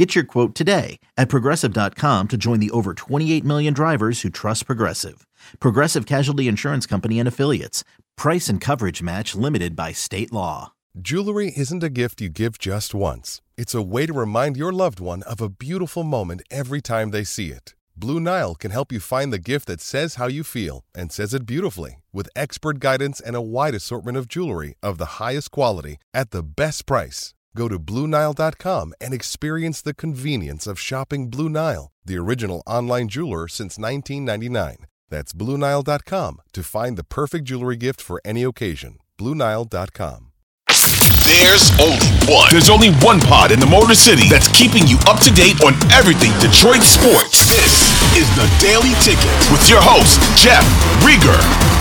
Get your quote today at progressive.com to join the over 28 million drivers who trust Progressive. Progressive Casualty Insurance Company and Affiliates. Price and coverage match limited by state law. Jewelry isn't a gift you give just once, it's a way to remind your loved one of a beautiful moment every time they see it. Blue Nile can help you find the gift that says how you feel and says it beautifully with expert guidance and a wide assortment of jewelry of the highest quality at the best price. Go to BlueNile.com and experience the convenience of shopping Blue Nile, the original online jeweler since 1999. That's BlueNile.com to find the perfect jewelry gift for any occasion. BlueNile.com. There's only one. There's only one pod in the Motor City that's keeping you up to date on everything Detroit sports. This is the Daily Ticket with your host, Jeff Riger.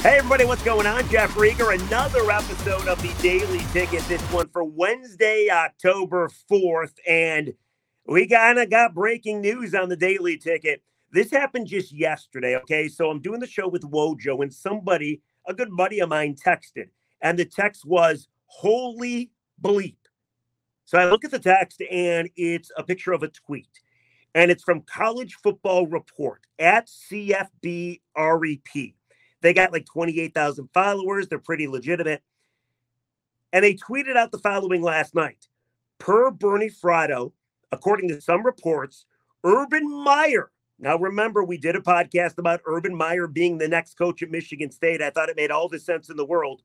Hey everybody, what's going on? Jeff Riger, another episode of the Daily Ticket. This one for Wednesday, October 4th. And we kind of got breaking news on the Daily Ticket. This happened just yesterday, okay? So I'm doing the show with Wojo, and somebody, a good buddy of mine, texted. And the text was, Holy bleep. So I look at the text, and it's a picture of a tweet. And it's from College Football Report at CFB they got like 28,000 followers. They're pretty legitimate. And they tweeted out the following last night. Per Bernie Fratto, according to some reports, Urban Meyer. Now, remember, we did a podcast about Urban Meyer being the next coach at Michigan State. I thought it made all the sense in the world.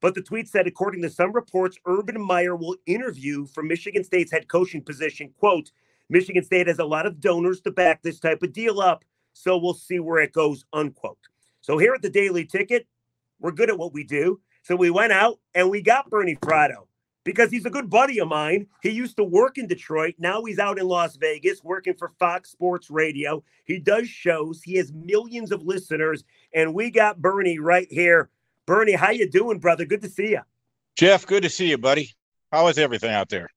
But the tweet said, according to some reports, Urban Meyer will interview for Michigan State's head coaching position. Quote, Michigan State has a lot of donors to back this type of deal up, so we'll see where it goes, unquote. So here at the Daily Ticket, we're good at what we do. So we went out and we got Bernie Fratto because he's a good buddy of mine. He used to work in Detroit. Now he's out in Las Vegas working for Fox Sports Radio. He does shows. He has millions of listeners, and we got Bernie right here. Bernie, how you doing, brother? Good to see you. Jeff, good to see you, buddy. How is everything out there?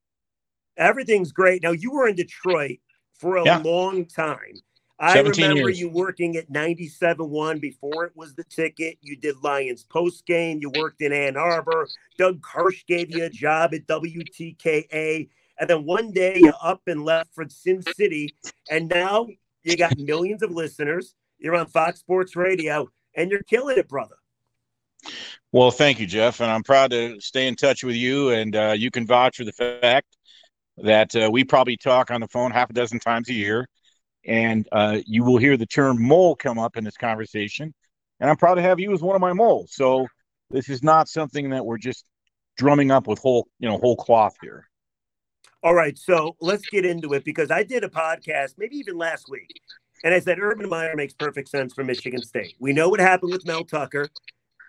Everything's great. Now you were in Detroit for a yeah. long time. I remember years. you working at 97.1 before it was the ticket. You did Lions post game. You worked in Ann Arbor. Doug Karsch gave you a job at WTKA. And then one day you up and left for Sin City. And now you got millions of listeners. You're on Fox Sports Radio and you're killing it, brother. Well, thank you, Jeff. And I'm proud to stay in touch with you. And uh, you can vouch for the fact that uh, we probably talk on the phone half a dozen times a year and uh, you will hear the term mole come up in this conversation. And I'm proud to have you as one of my moles. So this is not something that we're just drumming up with whole, you know, whole cloth here. All right, so let's get into it because I did a podcast maybe even last week, and I said Urban Meyer makes perfect sense for Michigan State. We know what happened with Mel Tucker.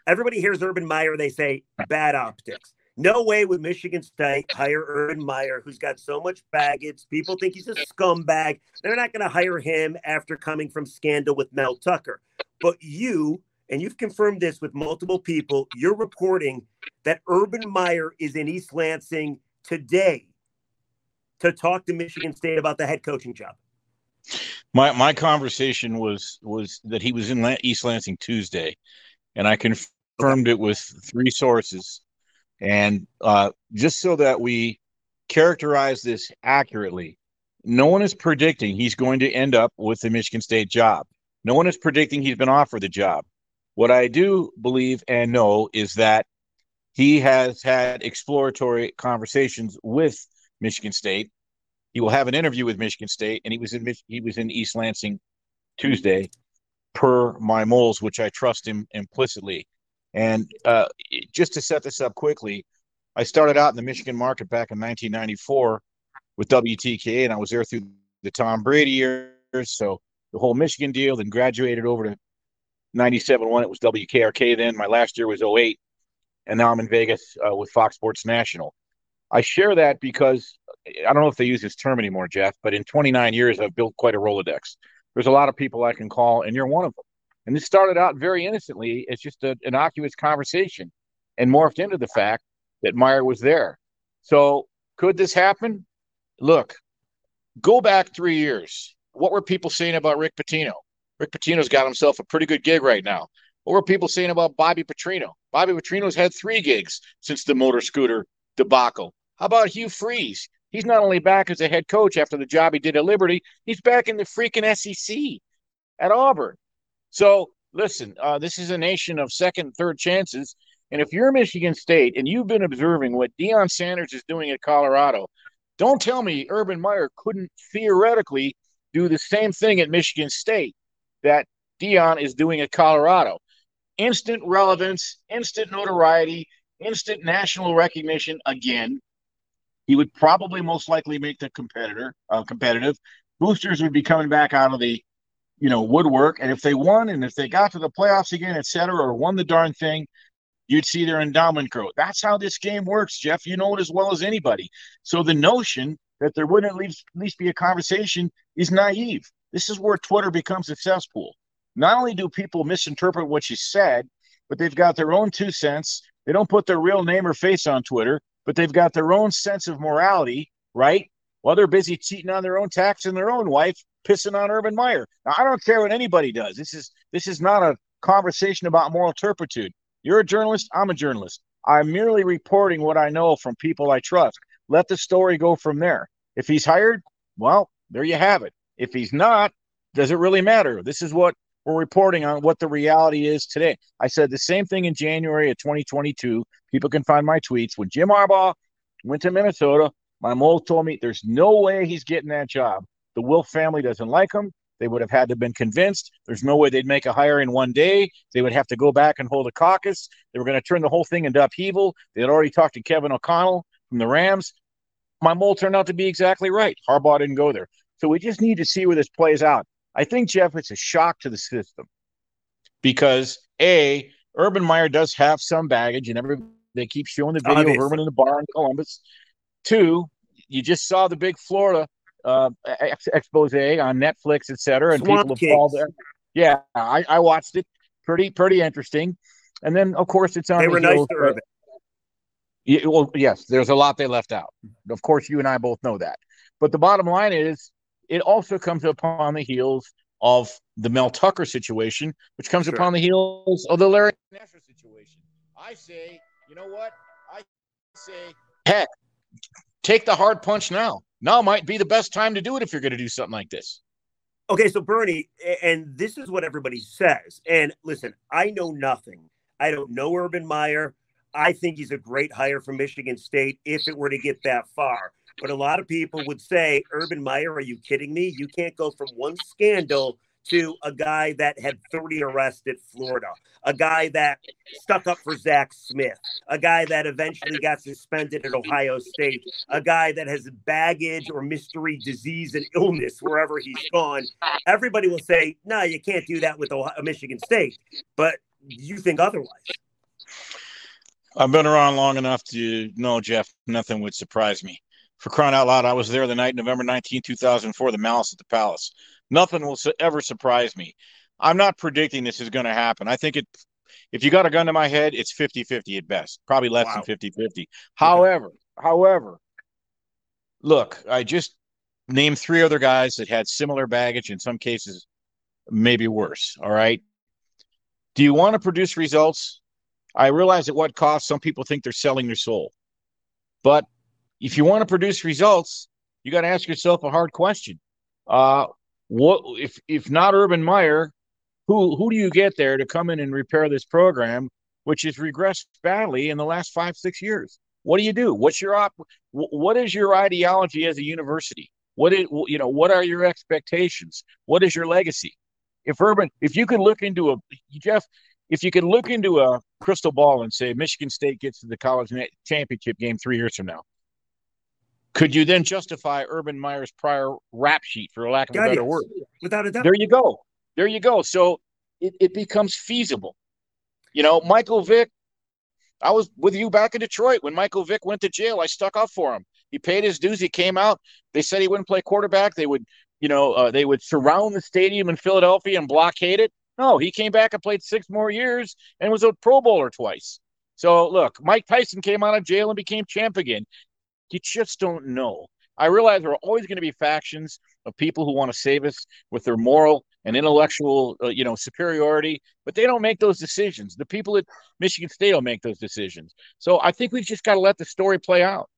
Everybody hears Urban Meyer, they say bad optics. No way would Michigan State hire Urban Meyer, who's got so much baggage. People think he's a scumbag. They're not going to hire him after coming from scandal with Mel Tucker. But you, and you've confirmed this with multiple people, you're reporting that Urban Meyer is in East Lansing today to talk to Michigan State about the head coaching job. My my conversation was was that he was in East Lansing Tuesday, and I confirmed it with three sources and uh, just so that we characterize this accurately, no one is predicting he's going to end up with the Michigan State job. No one is predicting he's been offered the job. What I do believe and know is that he has had exploratory conversations with Michigan State. He will have an interview with Michigan State, and he was in he was in East Lansing Tuesday, per my moles, which I trust him implicitly. And uh, just to set this up quickly, I started out in the Michigan market back in 1994 with WTKA, and I was there through the Tom Brady years. So the whole Michigan deal, then graduated over to 97 1. It was WKRK then. My last year was 08. And now I'm in Vegas uh, with Fox Sports National. I share that because I don't know if they use this term anymore, Jeff, but in 29 years, I've built quite a Rolodex. there's a lot of people I can call, and you're one of them. And this started out very innocently. It's just an innocuous conversation and morphed into the fact that Meyer was there. So could this happen? Look, go back three years. What were people saying about Rick Pitino? Rick Pitino's got himself a pretty good gig right now. What were people saying about Bobby Petrino? Bobby Petrino's had three gigs since the motor scooter debacle. How about Hugh Freeze? He's not only back as a head coach after the job he did at Liberty, he's back in the freaking SEC at Auburn. So listen, uh, this is a nation of second, third chances. And if you're Michigan State and you've been observing what Deion Sanders is doing at Colorado, don't tell me Urban Meyer couldn't theoretically do the same thing at Michigan State that Deion is doing at Colorado. Instant relevance, instant notoriety, instant national recognition again. He would probably most likely make the competitor uh, competitive. Boosters would be coming back out of the you know, woodwork. And if they won and if they got to the playoffs again, et cetera, or won the darn thing, you'd see their endowment grow. That's how this game works, Jeff. You know it as well as anybody. So the notion that there wouldn't at least, at least be a conversation is naive. This is where Twitter becomes a cesspool. Not only do people misinterpret what you said, but they've got their own two cents. They don't put their real name or face on Twitter, but they've got their own sense of morality, right? While they're busy cheating on their own tax and their own wife pissing on Urban Meyer. Now, I don't care what anybody does. This is this is not a conversation about moral turpitude. You're a journalist. I'm a journalist. I'm merely reporting what I know from people I trust. Let the story go from there. If he's hired, well, there you have it. If he's not, does it really matter? This is what we're reporting on what the reality is today. I said the same thing in January of 2022. People can find my tweets. When Jim Harbaugh went to Minnesota, my mole told me there's no way he's getting that job. The Wilf family doesn't like him. They would have had to have been convinced. There's no way they'd make a hire in one day. They would have to go back and hold a caucus. They were going to turn the whole thing into upheaval. They had already talked to Kevin O'Connell from the Rams. My mole turned out to be exactly right. Harbaugh didn't go there. So we just need to see where this plays out. I think, Jeff, it's a shock to the system because, A, Urban Meyer does have some baggage, and every they keep showing the video Obviously. of Urban in the bar in Columbus. Two, you just saw the big Florida uh, ex- expose on Netflix, etc. And Swamp people have called there. Yeah, I, I watched it. Pretty pretty interesting. And then of course it's on. They the were nice to Urban. Yeah, well, yes, there's a lot they left out. Of course, you and I both know that. But the bottom line is, it also comes upon the heels of the Mel Tucker situation, which comes sure. upon the heels of the Larry Nassar situation. I say, you know what? I say, heck, take the hard punch now now might be the best time to do it if you're going to do something like this. Okay, so Bernie, and this is what everybody says. And listen, I know nothing. I don't know Urban Meyer. I think he's a great hire for Michigan State if it were to get that far. But a lot of people would say, Urban Meyer, are you kidding me? You can't go from one scandal to a guy that had 30 arrests at Florida, a guy that stuck up for Zach Smith, a guy that eventually got suspended at Ohio State, a guy that has baggage or mystery disease and illness wherever he's gone. Everybody will say, no, you can't do that with Ohio, Michigan State. But you think otherwise. I've been around long enough to know, Jeff, nothing would surprise me. For crying out loud, I was there the night, November 19, 2004, the Malice at the Palace nothing will ever surprise me. I'm not predicting this is going to happen. I think it, if you got a gun to my head, it's 50 50 at best, probably less wow. than 50 50. However, however, look, I just named three other guys that had similar baggage, in some cases, maybe worse. All right. Do you want to produce results? I realize at what cost some people think they're selling their soul. But if you want to produce results, you got to ask yourself a hard question. Uh, what if if not Urban Meyer, who who do you get there to come in and repair this program, which has regressed badly in the last five six years? What do you do? What's your op? What is your ideology as a university? What is you know? What are your expectations? What is your legacy? If Urban, if you could look into a Jeff, if you could look into a crystal ball and say Michigan State gets to the college championship game three years from now, could you then justify Urban Meyer's prior rap sheet, for lack of God, a better yes. word? Without a doubt. There you go. There you go. So it, it becomes feasible. You know, Michael Vick, I was with you back in Detroit when Michael Vick went to jail. I stuck up for him. He paid his dues. He came out. They said he wouldn't play quarterback. They would you know, uh, they would surround the stadium in Philadelphia and blockade it. No, he came back and played six more years and was a Pro Bowler twice. So look, Mike Tyson came out of jail and became champ again. You just don't know. I realize there are always going to be factions of people who want to save us with their moral and intellectual, uh, you know, superiority, but they don't make those decisions. The people at Michigan State don't make those decisions. So I think we've just got to let the story play out.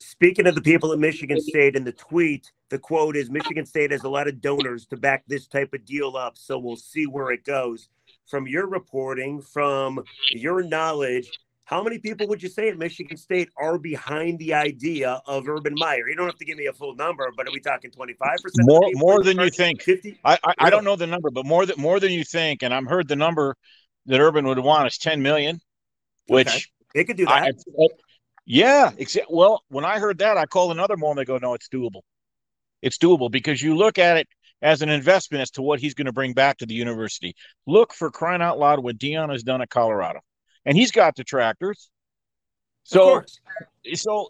Speaking of the people at Michigan State in the tweet, the quote is Michigan State has a lot of donors to back this type of deal up. So we'll see where it goes. From your reporting, from your knowledge, how many people would you say at Michigan State are behind the idea of Urban Meyer? You don't have to give me a full number, but are we talking 25%? More more than you think. 50? I, I, I, don't know the number, but more than more than you think. And I've heard the number that Urban would want is 10 million, which okay. they could do that. I, yeah, except well, when I heard that, I called another moment. They go, no, it's doable. It's doable because you look at it as an investment as to what he's going to bring back to the university. Look for crying out loud what Deion has done at Colorado, and he's got detractors. So, so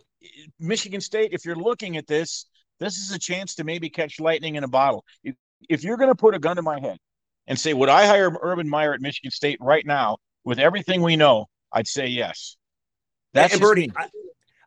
Michigan State, if you're looking at this, this is a chance to maybe catch lightning in a bottle. If, if you're going to put a gun to my head and say, would I hire Urban Meyer at Michigan State right now with everything we know? I'd say yes. That's and Bernie, I,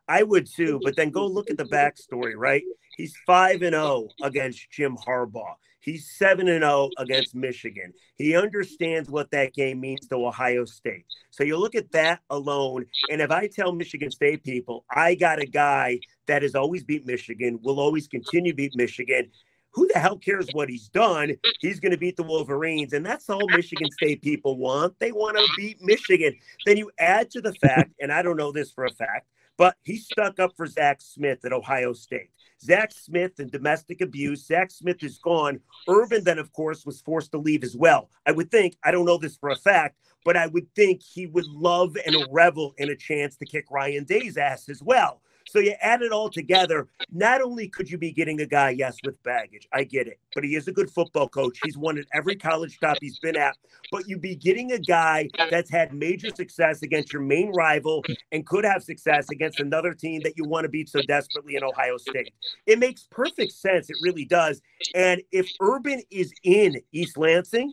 I, would too. But then go look at the backstory, right? He's five and zero oh against Jim Harbaugh. He's seven and zero oh against Michigan. He understands what that game means to Ohio State. So you look at that alone, and if I tell Michigan State people, I got a guy that has always beat Michigan, will always continue to beat Michigan, who the hell cares what he's done? He's going to beat the Wolverines. And that's all Michigan State people want. They want to beat Michigan. Then you add to the fact, and I don't know this for a fact, but he stuck up for Zach Smith at Ohio State. Zach Smith and domestic abuse. Zach Smith is gone. Urban, then, of course, was forced to leave as well. I would think, I don't know this for a fact, but I would think he would love and revel in a chance to kick Ryan Day's ass as well. So you add it all together. Not only could you be getting a guy, yes, with baggage, I get it, but he is a good football coach. He's won at every college stop he's been at. But you'd be getting a guy that's had major success against your main rival and could have success against another team that you want to beat so desperately in Ohio State. It makes perfect sense. It really does. And if Urban is in East Lansing,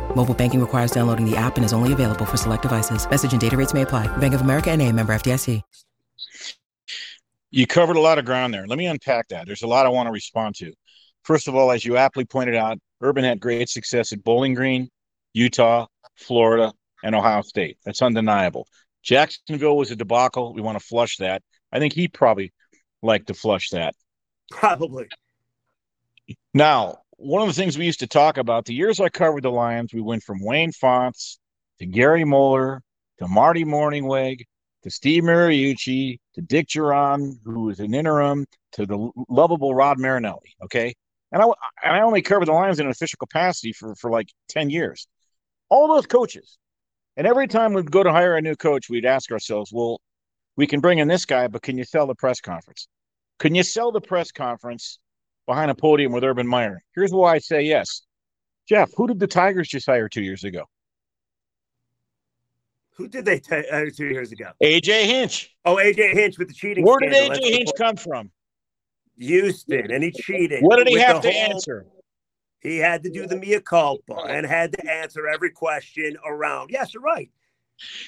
Mobile banking requires downloading the app and is only available for select devices. Message and data rates may apply. Bank of America and a member FDIC. You covered a lot of ground there. Let me unpack that. There's a lot I want to respond to. First of all, as you aptly pointed out, Urban had great success at Bowling Green, Utah, Florida, and Ohio State. That's undeniable. Jacksonville was a debacle. We want to flush that. I think he probably like to flush that. Probably. Now, one of the things we used to talk about the years I covered the Lions, we went from Wayne Fontes to Gary Moeller to Marty Mornhinweg to Steve Mariucci to Dick Jauron, who was an interim, to the lovable Rod Marinelli. Okay. And I, and I only covered the Lions in an official capacity for, for like 10 years. All those coaches. And every time we'd go to hire a new coach, we'd ask ourselves, well, we can bring in this guy, but can you sell the press conference? Can you sell the press conference behind a podium with Urban Meyer? Here's why I say yes. Jeff, who did the Tigers just hire two years ago? Who did they t- hire uh, two years ago? AJ Hinch. Oh, AJ Hinch with the cheating. Where did AJ Hinch come from? Houston, and he cheated. What did he have to whole, answer? He had to do the mea culpa and had to answer every question around. Yes, you're right.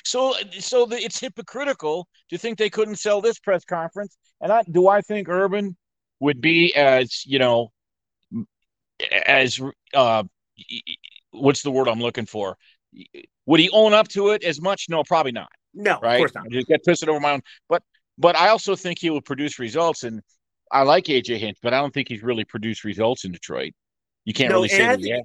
So, so the, it's hypocritical to think they couldn't sell this press conference. And I, do I think Urban would be as you know as uh what's the word I'm looking for? Would he own up to it as much? No, probably not. No, right? of course not. Just get twisted over my own. But but I also think he will produce results, and I like AJ Hinch, but I don't think he's really produced results in Detroit. You can't no, really say that.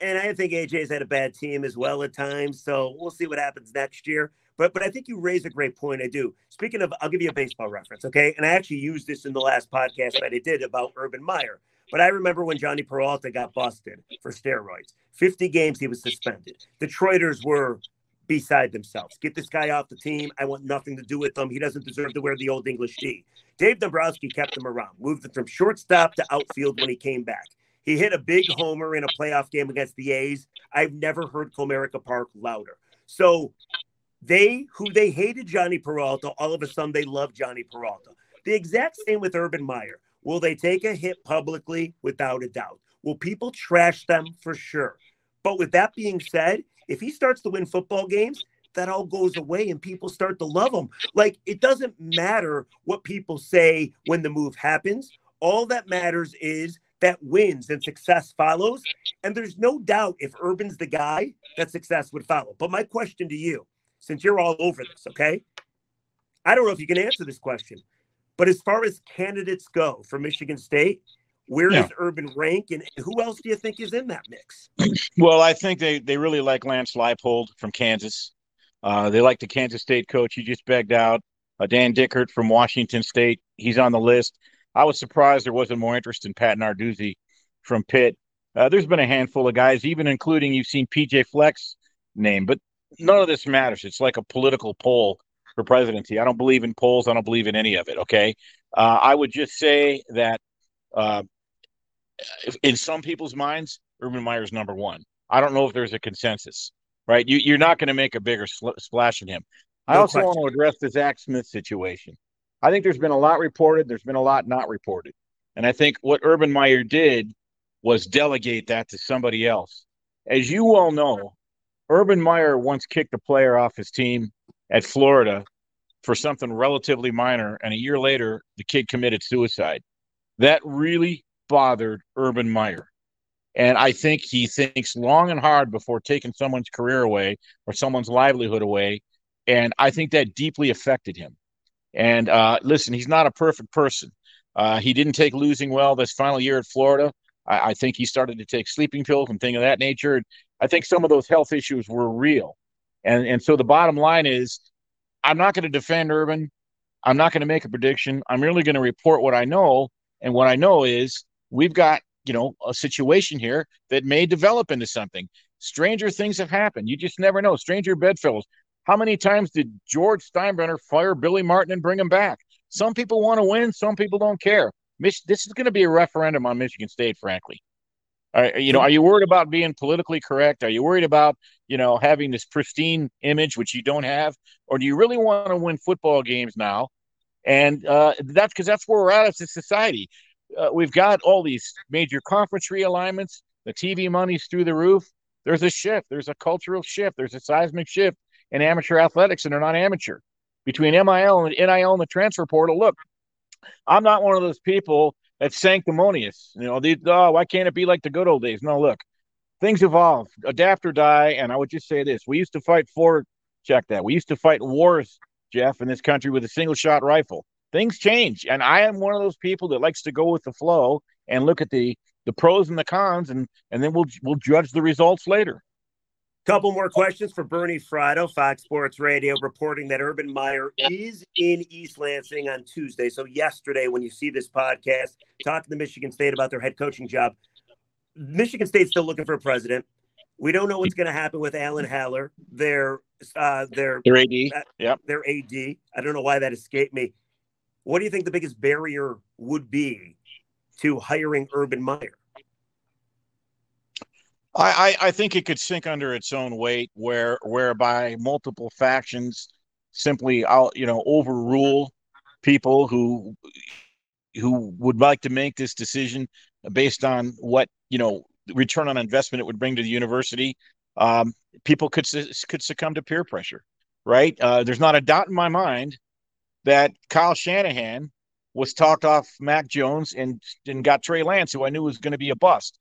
And I think AJ's had a bad team as well at times, so we'll see what happens next year. But but I think you raise a great point. I do. Speaking of, I'll give you a baseball reference, okay? And I actually used this in the last podcast that I did about Urban Meyer. But I remember when Jhonny Peralta got busted for steroids. 50 games he was suspended. Detroiters were beside themselves. Get this guy off the team. I want nothing to do with him. He doesn't deserve to wear the old English D. Dave Dombrowski kept him around, moved him from shortstop to outfield when he came back. He hit a big homer in a playoff game against the A's. I've never heard Comerica Park louder. So they who they hated Jhonny Peralta, all of a sudden they love Jhonny Peralta. The exact same with Urban Meyer. Will they take a hit publicly? Without a doubt. Will people trash them? For sure. But with that being said, if he starts to win football games, that all goes away and people start to love him. Like it doesn't matter what people say when the move happens. All that matters is that wins and success follows. And there's no doubt if Urban's the guy, that success would follow. But my question to you, since you're all over this, okay? I don't know if you can answer this question, but as far as candidates go for Michigan State, where yeah. does Urban rank, and who else do you think is in that mix? Well, I think they they really like Lance Leipold from Kansas. Uh, they like the Kansas State coach. He just begged out. Uh, Dan Dickert from Washington State. He's on the list. I was surprised there wasn't more interest in Pat Narduzzi from Pitt. Uh, there's been a handful of guys, even including you've seen PJ Fleck's name, but none of this matters. It's like a political poll for presidency. I don't believe in polls. I don't believe in any of it. Okay. Uh, I would just say that uh, in some people's minds, Urban Meyer's number one. I don't know if there's a consensus, right? You, are not going to make a bigger sl- splash in him. I no also question. want to address the Zach Smith situation. I think there's been a lot reported. There's been a lot not reported. And I think what Urban Meyer did was delegate that to somebody else. As you well know, Urban Meyer once kicked a player off his team at Florida for something relatively minor. And a year later, the kid committed suicide. That really bothered Urban Meyer. And I think he thinks long and hard before taking someone's career away or someone's livelihood away. And I think that deeply affected him. And uh, listen, he's not a perfect person. Uh, he didn't take losing well this final year at Florida. I, I, think he started to take sleeping pills and things of that nature. I think some of those health issues were real. And, and so the bottom line is I'm not going to defend Urban. I'm not going to make a prediction. I'm really going to report what I know. And what I know is we've got, you know, a situation here that may develop into something. Stranger things have happened. You just never know. Stranger bedfellows. How many times did George Steinbrenner fire Billy Martin and bring him back? Some people want to win, some people don't care. Mich- this is going to be a referendum on Michigan State, frankly. Are, you know, are you worried about being politically correct? Are you worried about, you know, having this pristine image, which you don't have? Or do you really want to win football games now? And uh, that's because that's where we're at as a society uh, we've got all these major conference realignments. The TV money's through the roof. There's a shift. There's a cultural shift. There's a seismic shift in amateur athletics, and they're not amateur. Between MIL and NIL and the transfer portal, look, I'm not one of those people that's sanctimonious. You know, these, oh, why can't it be like the good old days? No, look, things evolve, adapt or die. And I would just say this: we used to fight for, check that. We used to fight wars, Jeff, in this country with a single shot rifle things change. And I am one of those people that likes to go with the flow and look at the the pros and the cons, and and then we'll we'll judge the results later. Couple more questions for Bernie Fratto, Fox Sports Radio, reporting that Urban Meyer is in East Lansing on Tuesday. So yesterday, when you see this podcast, talking to Michigan State about their head coaching job, Michigan State's still looking for a president. We don't know what's going to happen with Alan Haller, their uh, their their AD, uh, yeah, their AD. I don't know why that escaped me. What do you think the biggest barrier would be to hiring Urban Meyer? I, I, think it could sink under its own weight, where whereby multiple factions simply out you know overrule people who who would like to make this decision based on what you know return on investment it would bring to the university. Um, people could could succumb to peer pressure, right? Uh, there's not a doubt in my mind that Kyle Shanahan was talked off Mac Jones and and got Trey Lance, who I knew was going to be a bust.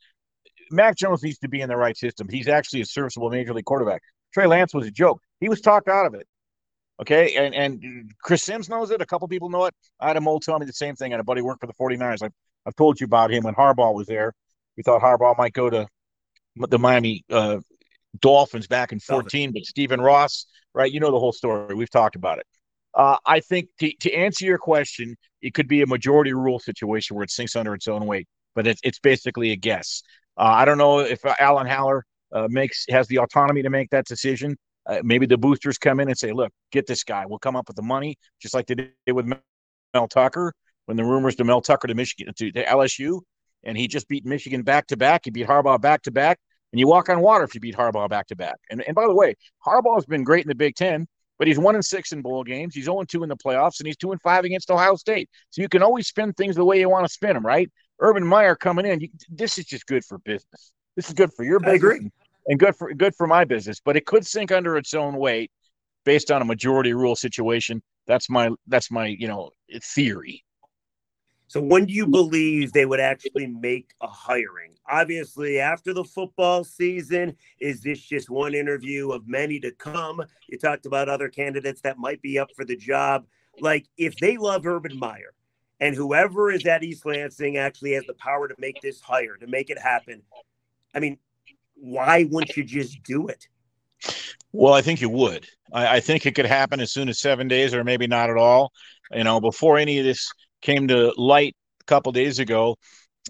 Mac Jones needs to be in the right system. He's actually a serviceable major league quarterback. Trey Lance was a joke. He was talked out of it. Okay. And and Chris Sims knows it. A couple people know it. I had a mole tell me the same thing. And a buddy worked for the 49ers. I've, I've told you about him when Harbaugh was there. We thought Harbaugh might go to the Miami uh, Dolphins back in 14, but Stephen Ross, right? You know the whole story. We've talked about it. Uh, I think to, to answer your question, it could be a majority rule situation where it sinks under its own weight. but it's it's basically a guess. Uh, I don't know if Alan Haller uh, makes has the autonomy to make that decision. Uh, maybe the boosters come in and say, "Look, get this guy. We'll come up with the money, just like they did with Mel Tucker when the rumors to Mel Tucker to Michigan to, to LSU, and he just beat Michigan back to back. He beat Harbaugh back to back, and you walk on water if you beat Harbaugh back to back. And and by the way, Harbaugh has been great in the Big Ten, but he's one and six in bowl games. He's 0 2 in the playoffs, and he's two and five against Ohio State. So you can always spin things the way you want to spin them, right? Urban Meyer coming in, you, this is just good for business. This is good for your business and, and good for good for my business. But it could sink under its own weight based on a majority rule situation. That's my that's my you know theory. So when do you believe they would actually make a hiring? Obviously, after the football season, is this just one interview of many to come? You talked about other candidates that might be up for the job. Like if they love Urban Meyer and whoever is at East Lansing actually has the power to make this hire, to make it happen. I mean, why wouldn't you just do it? Well, I think you would. I, I think it could happen as soon as seven days or maybe not at all. You know, before any of this came to light a couple days ago,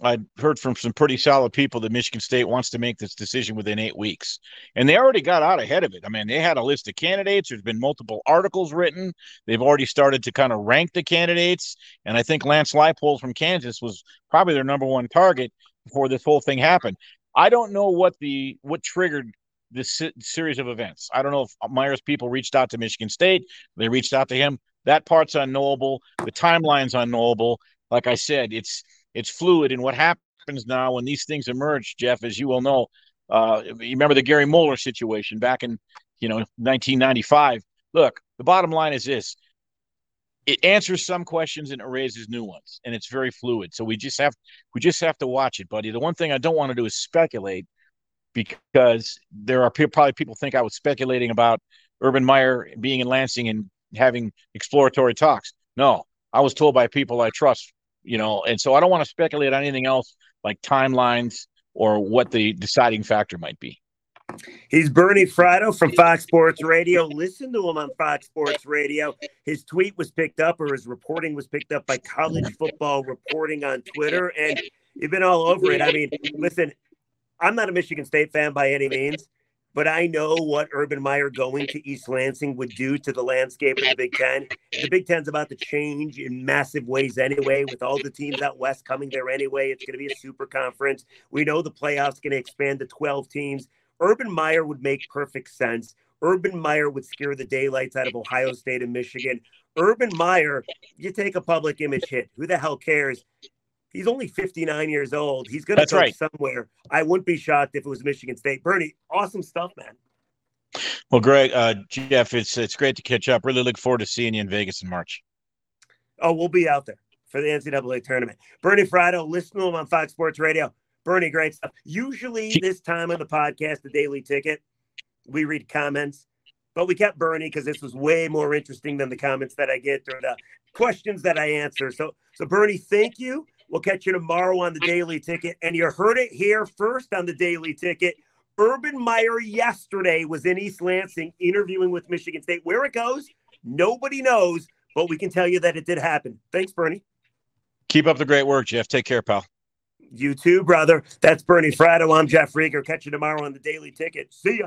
I heard from some pretty solid people that Michigan State wants to make this decision within eight weeks. And they already got out ahead of it. I mean, they had a list of candidates. There's been multiple articles written. They've already started to kind of rank the candidates. And I think Lance Leipold from Kansas was probably their number one target before this whole thing happened. I don't know what the what triggered this series of events. I don't know if Meyer's people reached out to Michigan State. They reached out to him. That part's unknowable. The timeline's unknowable. Like I said, it's it's fluid. And what happens now when these things emerge, Jeff, as you will know, uh, you remember the Gary Moeller situation back in you know 1995. Look, the bottom line is this: it answers some questions and it raises new ones, and it's very fluid. So we just have we just have to watch it, buddy. The one thing I don't want to do is speculate because there are probably people think I was speculating about Urban Meyer being in Lansing and having exploratory talks. No, I was told by people I trust, you know, and so I don't want to speculate on anything else like timelines or what the deciding factor might be. He's Bernie Fratto from Fox Sports Radio. Listen to him on Fox Sports Radio. His tweet was picked up, or his reporting was picked up by College Football Reporting on Twitter, and you've been all over it. I mean, listen, I'm not a Michigan State fan by any means, but I know what Urban Meyer going to East Lansing would do to the landscape of the Big Ten. The Big Ten's about to change in massive ways anyway, with all the teams out west coming there anyway. It's going to be a super conference. We know the playoffs going to expand to 12 teams. Urban Meyer would make perfect sense. Urban Meyer would scare the daylights out of Ohio State and Michigan. Urban Meyer, you take a public image hit. Who the hell cares? He's only 59 years old. He's going to go right. somewhere. I wouldn't be shocked if it was Michigan State. Bernie, awesome stuff, man. Well, Greg, uh, Jeff, it's it's great to catch up. Really look forward to seeing you in Vegas in March. Oh, we'll be out there for the NCAA tournament. Bernie Fratto, listen to him on Fox Sports Radio. Bernie, great stuff. Usually, this time of the podcast, the Daily Ticket, we read comments, but we kept Bernie because this was way more interesting than the comments that I get or the questions that I answer. So, so Bernie, thank you. We'll catch you tomorrow on the Daily Ticket. And you heard it here first on the Daily Ticket. Urban Meyer yesterday was in East Lansing interviewing with Michigan State. Where it goes, nobody knows, but we can tell you that it did happen. Thanks, Bernie. Keep up the great work, Jeff. Take care, pal. You too, brother. That's Bernie Fratto. I'm Jeff Riger. Catch you tomorrow on the Daily Ticket. See ya.